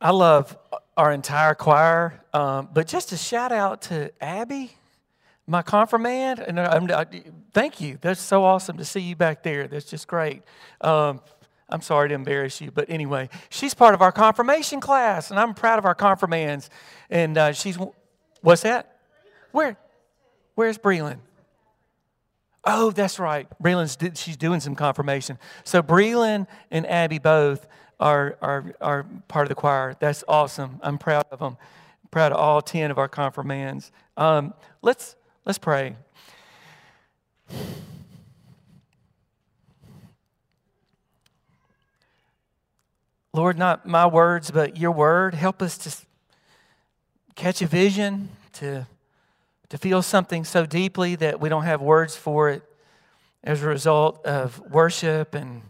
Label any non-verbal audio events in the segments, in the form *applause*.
I love our entire choir, um, but just a shout out to Abby, my confirmand, and uh, I, I, thank you. That's so awesome to see you back there. That's just great. Um, I'm sorry to embarrass you, but anyway, she's part of our confirmation class, and I'm proud of our confirmands. And uh, she's, what's that? Where? Where's Breland? Oh, that's right. Breland's she's doing some confirmation. So Breland and Abby both are, are, are part of the choir. That's awesome. I'm proud of them. I'm proud of all 10 of our confirmands. Um, let's, let's pray. Lord, not my words, but your word. Help us to catch a vision, to, to feel something so deeply that we don't have words for it as a result of worship and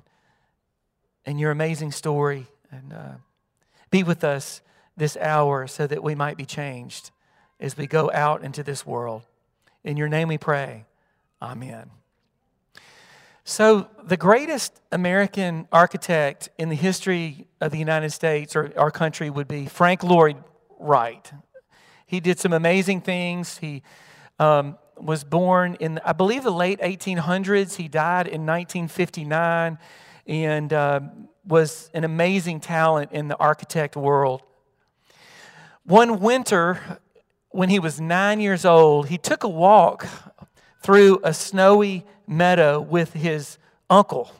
and your amazing story. And uh, be with us this hour so that we might be changed as we go out into this world. In your name we pray. Amen. So, the greatest American architect in the history of the United States or our country would be Frank Lloyd Wright. He did some amazing things. He um, was born in, I believe, the late 1800s. He died in 1959 and uh, was an amazing talent in the architect world. One winter, when he was nine years old, he took a walk through a snowy meadow with his uncle.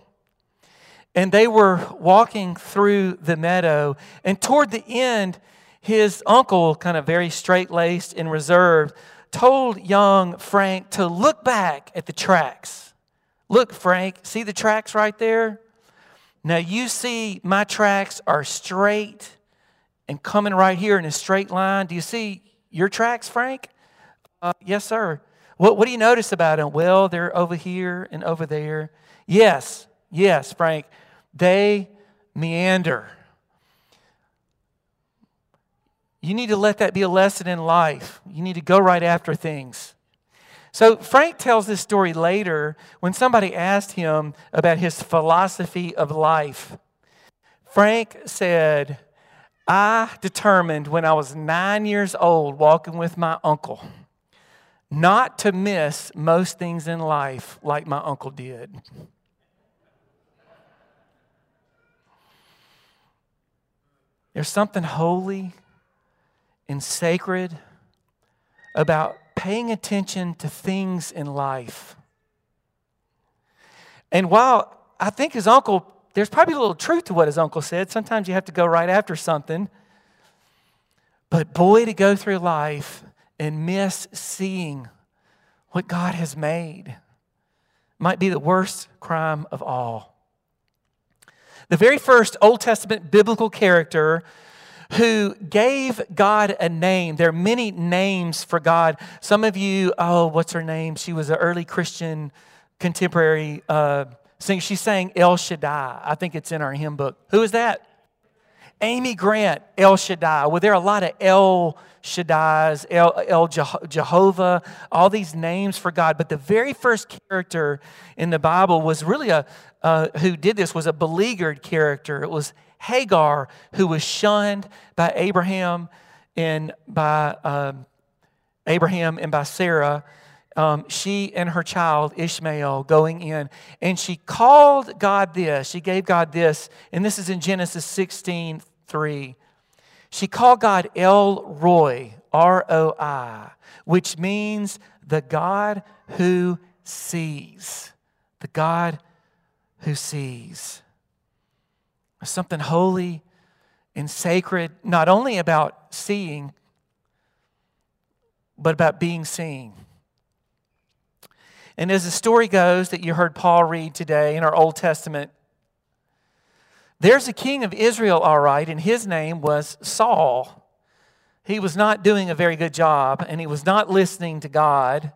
And they were walking through the meadow, and toward the end, his uncle, kind of very straight laced and reserved, told young Frank to look back at the tracks. Look, Frank, see the tracks right there? Now you see my tracks are straight and coming right here in a straight line. Do you see your tracks, Frank? Uh, yes, sir. What, what do you notice about them? Well, they're over here and over there. Yes, yes, Frank. They meander. You need to let that be a lesson in life. You need to go right after things. So Frank tells this story later when somebody asked him about his philosophy of life. Frank said, I determined when I was nine years old, walking with my uncle, not to miss most things in life like my uncle did. There's something holy and sacred about paying attention to things in life. And while I think his uncle, there's probably a little truth to what his uncle said. Sometimes you have to go right after something. But boy, to go through life and miss seeing what God has made might be the worst crime of all. The very first Old Testament biblical character who gave God a name. There are many names for God. Some of you, oh, what's her name? She was an early Christian contemporary uh, singer. She sang El Shaddai. I think it's in our hymn book. Who is that? Amy Grant, El Shaddai. Well, there are a lot of El Shaddai's, El, El Jehovah, all these names for God. But the very first character in the Bible was really a, uh, who did this was a beleaguered character. It was Hagar, who was shunned by Abraham and by um, Abraham and by Sarah. Um, she and her child Ishmael going in, and she called God this. She gave God this, and this is in Genesis 16 3. She called God El Roi, R O I, which means the God who sees. The God who sees something holy and sacred, not only about seeing, but about being seen. And as the story goes that you heard Paul read today in our Old Testament, there's a king of Israel, all right, and his name was Saul. He was not doing a very good job, and he was not listening to God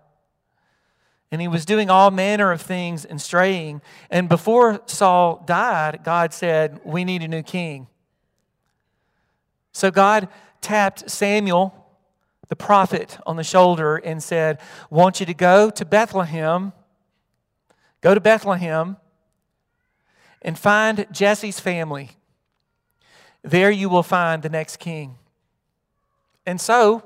and he was doing all manner of things and straying. And before Saul died, God said, We need a new king. So God tapped Samuel, the prophet, on the shoulder and said, want you to go to Bethlehem, go to Bethlehem and find Jesse's family. there you will find the next king. And so,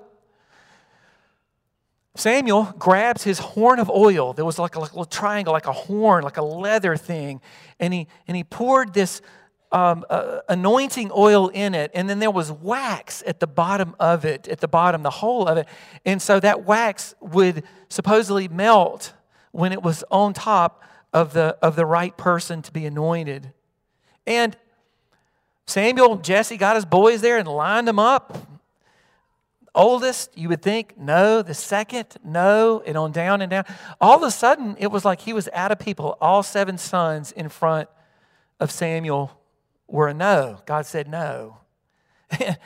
Samuel grabs his horn of oil. There was like a, like a little triangle, like a horn, like a leather thing. And he, and he poured this um, uh, anointing oil in it, and then there was wax at the bottom of it, at the bottom, the whole of it. And so that wax would supposedly melt when it was on top of the, of the right person to be anointed. And Samuel, Jesse got his boys there and lined them up. Oldest, you would think, no. The second, no. And on down and down. All of a sudden, it was like he was out of people. All seven sons in front of Samuel were a no. God said no. *laughs* and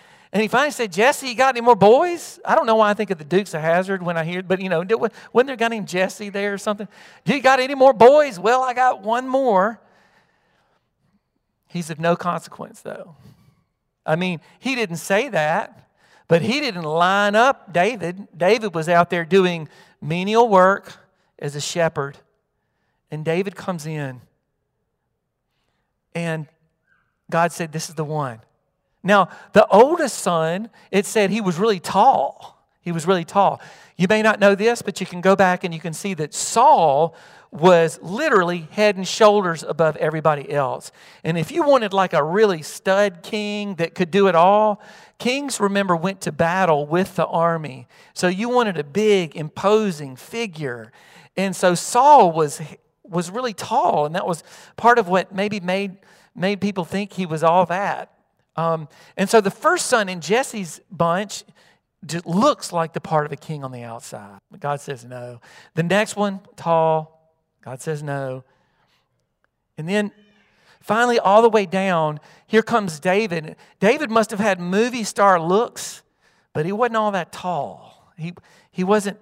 he finally said, Jesse, you got any more boys? I don't know why I think of the Dukes of Hazzard when I hear, but you know, wasn't there a guy named Jesse there or something? You got any more boys? Well, I got one more. He's of no consequence, though. I mean, he didn't say that, but he didn't line up David. David was out there doing menial work as a shepherd. And David comes in, and God said, This is the one. Now, the oldest son, it said he was really tall. He was really tall. You may not know this, but you can go back and you can see that Saul was literally head and shoulders above everybody else. And if you wanted like a really stud king that could do it all, kings, remember, went to battle with the army. So you wanted a big, imposing figure. And so Saul was, was really tall, and that was part of what maybe made, made people think he was all that. Um, and so the first son in Jesse's bunch just looks like the part of a king on the outside. But God says no. The next one, tall, God says no. And then finally, all the way down, here comes David. David must have had movie star looks, but he wasn't all that tall. He, he wasn't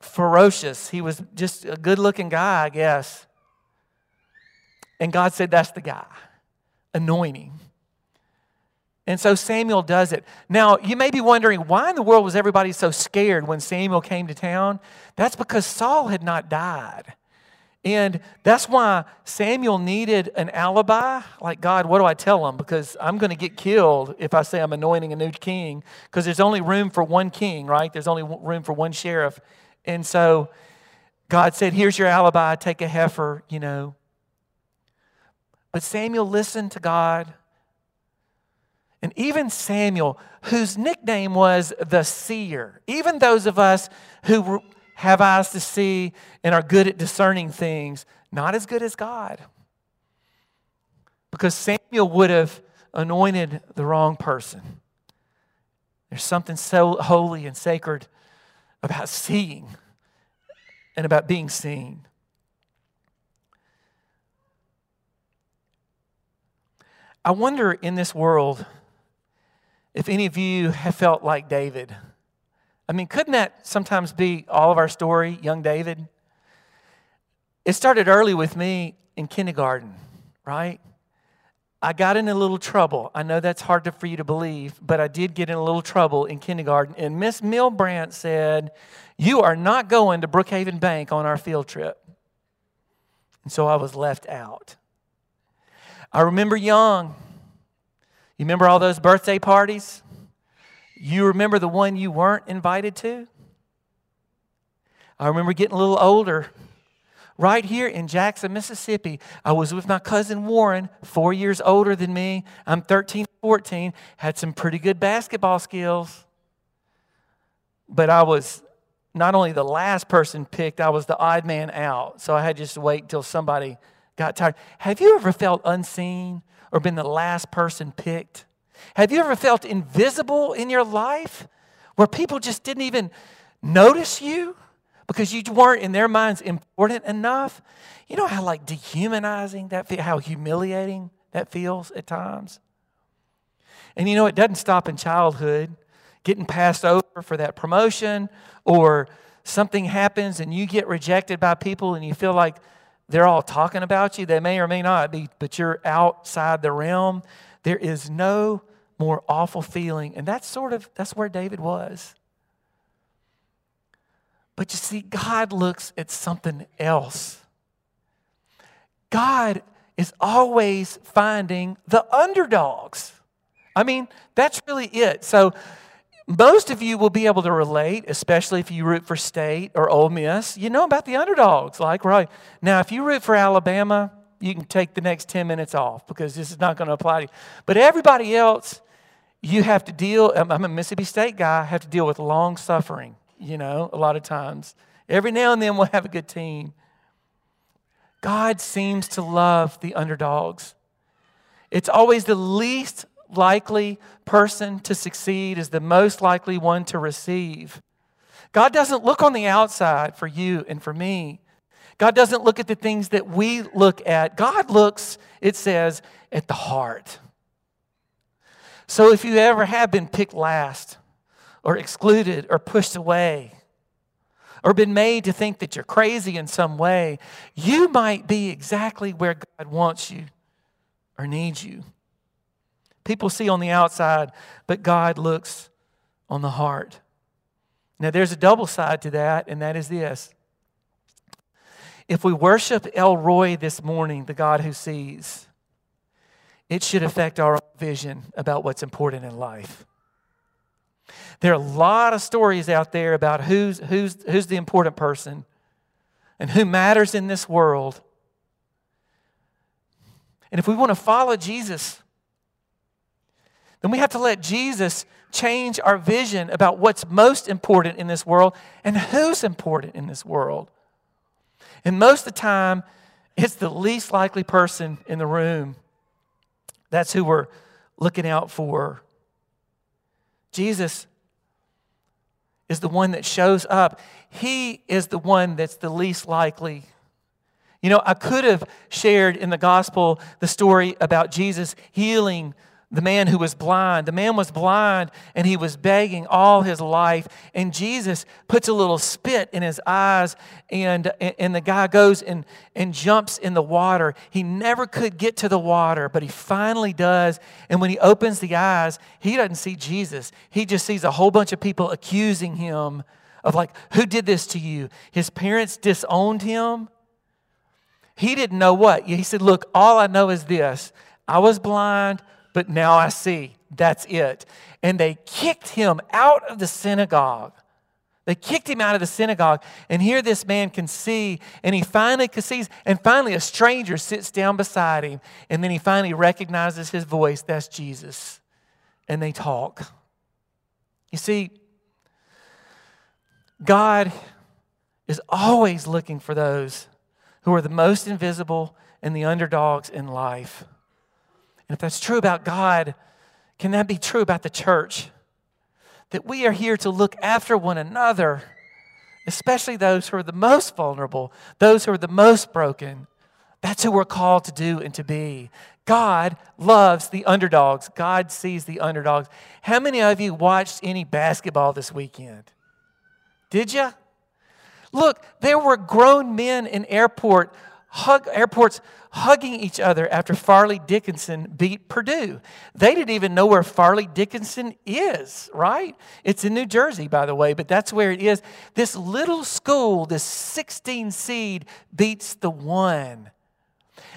ferocious. He was just a good looking guy, I guess. And God said, That's the guy. Anointing. And so Samuel does it. Now, you may be wondering why in the world was everybody so scared when Samuel came to town? That's because Saul had not died. And that's why Samuel needed an alibi. Like, God, what do I tell him? Because I'm going to get killed if I say I'm anointing a new king, because there's only room for one king, right? There's only room for one sheriff. And so God said, Here's your alibi, take a heifer, you know. But Samuel listened to God. And even Samuel, whose nickname was the seer, even those of us who have eyes to see, and are good at discerning things, not as good as God. Because Samuel would have anointed the wrong person. There's something so holy and sacred about seeing and about being seen. I wonder in this world if any of you have felt like David. I mean, couldn't that sometimes be all of our story, young David? It started early with me in kindergarten, right? I got in a little trouble. I know that's hard to, for you to believe, but I did get in a little trouble in kindergarten. And Miss Milbrandt said, You are not going to Brookhaven Bank on our field trip. And so I was left out. I remember young. You remember all those birthday parties? You remember the one you weren't invited to? I remember getting a little older. Right here in Jackson, Mississippi, I was with my cousin Warren, four years older than me. I'm 13, 14, had some pretty good basketball skills. But I was not only the last person picked, I was the odd man out. So I had to just wait until somebody got tired. Have you ever felt unseen or been the last person picked? Have you ever felt invisible in your life where people just didn't even notice you because you weren't in their minds important enough? You know how like dehumanizing that feels, how humiliating that feels at times? And you know it doesn't stop in childhood, getting passed over for that promotion or something happens and you get rejected by people and you feel like they're all talking about you. They may or may not be, but you're outside the realm. There is no more awful feeling. And that's sort of that's where David was. But you see, God looks at something else. God is always finding the underdogs. I mean, that's really it. So, most of you will be able to relate, especially if you root for State or Ole Miss. You know about the underdogs, like right now. If you root for Alabama, you can take the next ten minutes off because this is not going to apply to you. But everybody else, you have to deal. I'm a Mississippi State guy. I have to deal with long suffering. You know, a lot of times. Every now and then we'll have a good team. God seems to love the underdogs. It's always the least likely person to succeed is the most likely one to receive. God doesn't look on the outside for you and for me. God doesn't look at the things that we look at. God looks, it says, at the heart. So if you ever have been picked last, or excluded, or pushed away, or been made to think that you're crazy in some way, you might be exactly where God wants you or needs you. People see on the outside, but God looks on the heart. Now, there's a double side to that, and that is this. If we worship El Roi this morning, the God who sees, it should affect our vision about what's important in life. There are a lot of stories out there about who's, who's, who's the important person and who matters in this world. And if we want to follow Jesus, then we have to let Jesus change our vision about what's most important in this world and who's important in this world. And most of the time, it's the least likely person in the room. That's who we're looking out for. Jesus is the one that shows up. He is the one that's the least likely. You know, I could have shared in the gospel the story about Jesus healing the man who was blind. The man was blind and he was begging all his life. And Jesus puts a little spit in his eyes, and, and the guy goes and, and jumps in the water. He never could get to the water, but he finally does. And when he opens the eyes, he doesn't see Jesus. He just sees a whole bunch of people accusing him of, like, who did this to you? His parents disowned him. He didn't know what. He said, Look, all I know is this I was blind but now I see. That's it. And they kicked him out of the synagogue. They kicked him out of the synagogue. And here this man can see, and he finally sees, and finally a stranger sits down beside him. And then he finally recognizes his voice. That's Jesus. And they talk. You see, God is always looking for those who are the most invisible and the underdogs in life. And if that's true about God, can that be true about the church? That we are here to look after one another, especially those who are the most vulnerable, those who are the most broken. That's who we're called to do and to be. God loves the underdogs. God sees the underdogs. How many of you watched any basketball this weekend? Did you? Look, there were grown men in airport hug, airports hugging each other after Fairleigh Dickinson beat Purdue. They didn't even know where Fairleigh Dickinson is, right? It's in New Jersey, by the way, but that's where it is. This little school, this 16 seed, beats the one.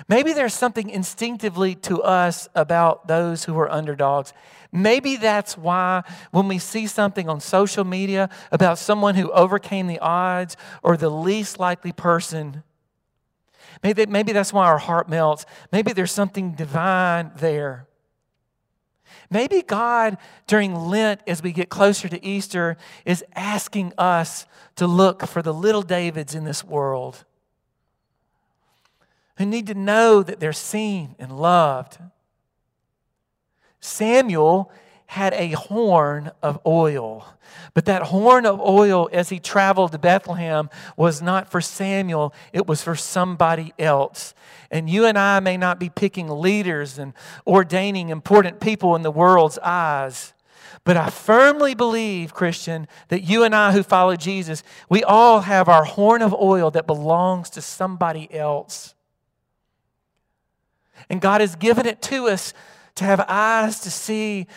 Maybe there's something instinctively to us about those who are underdogs. Maybe that's why when we see something on social media about someone who overcame the odds or the least likely person, Maybe, maybe that's why our heart melts. Maybe there's something divine there. Maybe God, during Lent, as we get closer to Easter, is asking us to look for the little Davids in this world who need to know that they're seen and loved. Samuel had a horn of oil. But that horn of oil, as he traveled to Bethlehem, was not for Samuel, it was for somebody else. And you and I may not be picking leaders and ordaining important people in the world's eyes. But I firmly believe, Christian, that you and I who follow Jesus, we all have our horn of oil that belongs to somebody else. And God has given it to us to have eyes to see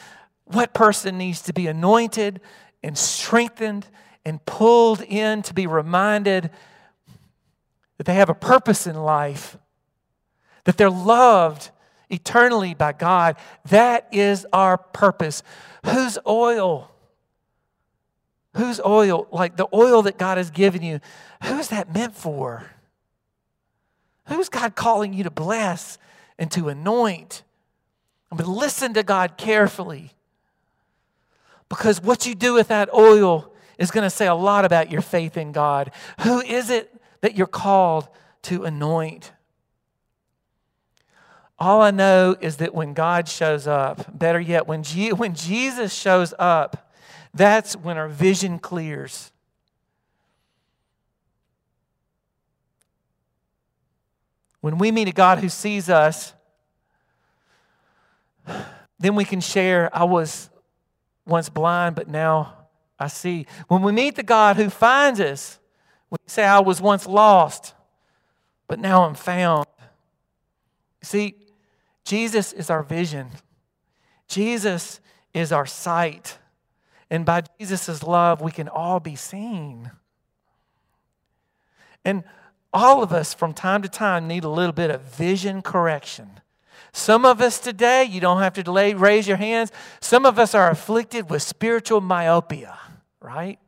what person needs to be anointed and strengthened and pulled in to be reminded that they have a purpose in life, that they're loved eternally by God. That is our purpose. Whose oil? Whose oil? Like the oil that God has given you, who's that meant for? Who's God calling you to bless and to anoint? I mean, listen to God carefully. Because what you do with that oil is going to say a lot about your faith in God. Who is it that you're called to anoint? All I know is that when God shows up, better yet, when, G- *laughs* when Jesus shows up, that's when our vision clears. When we meet a God who sees us, *sighs* then we can share, I was once blind, but now I see. When we meet the God who finds us, we say, I was once lost, but now I'm found. See, Jesus is our vision, Jesus is our sight. And by Jesus' love, we can all be seen. And all of us from time to time need a little bit of vision correction. Some of us today, you don't have to delay, raise your hands. Some of us are afflicted with spiritual myopia, right?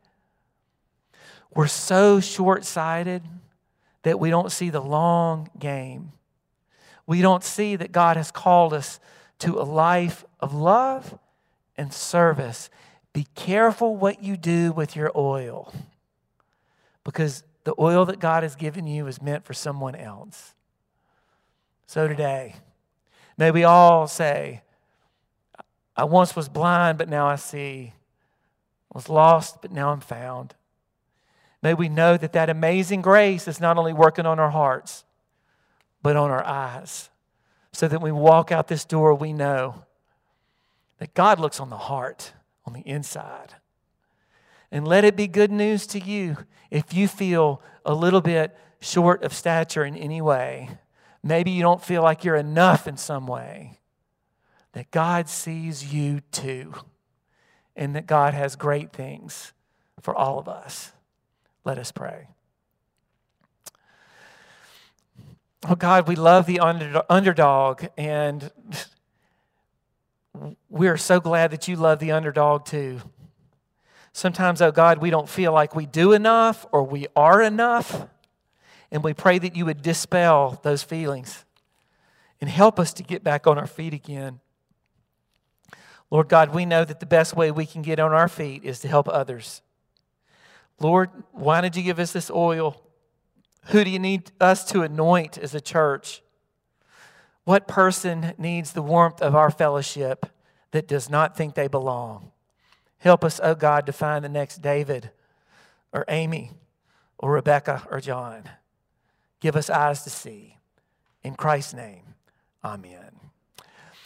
We're so short sighted that we don't see the long game. We don't see that God has called us to a life of love and service. Be careful what you do with your oil because the oil that God has given you is meant for someone else. So today, may we all say, I once was blind, but now I see. I was lost, but now I'm found. May we know that that amazing grace is not only working on our hearts, but on our eyes. So that when we walk out this door, we know that God looks on the heart, on the inside. And let it be good news to you if you feel a little bit short of stature in any way. Maybe you don't feel like you're enough in some way. That God sees you too. And that God has great things for all of us. Let us pray. Oh God, we love the underdog, and we're so glad that you love the underdog too. Sometimes, oh God, we don't feel like we do enough or we are enough. And we pray that you would dispel those feelings and help us to get back on our feet again. Lord God, we know that the best way we can get on our feet is to help others. Lord, why did you give us this oil? Who do you need us to anoint as a church? What person needs the warmth of our fellowship that does not think they belong? Help us, oh God, to find the next David or Amy or Rebecca or John. Give us eyes to see. In Christ's name, amen.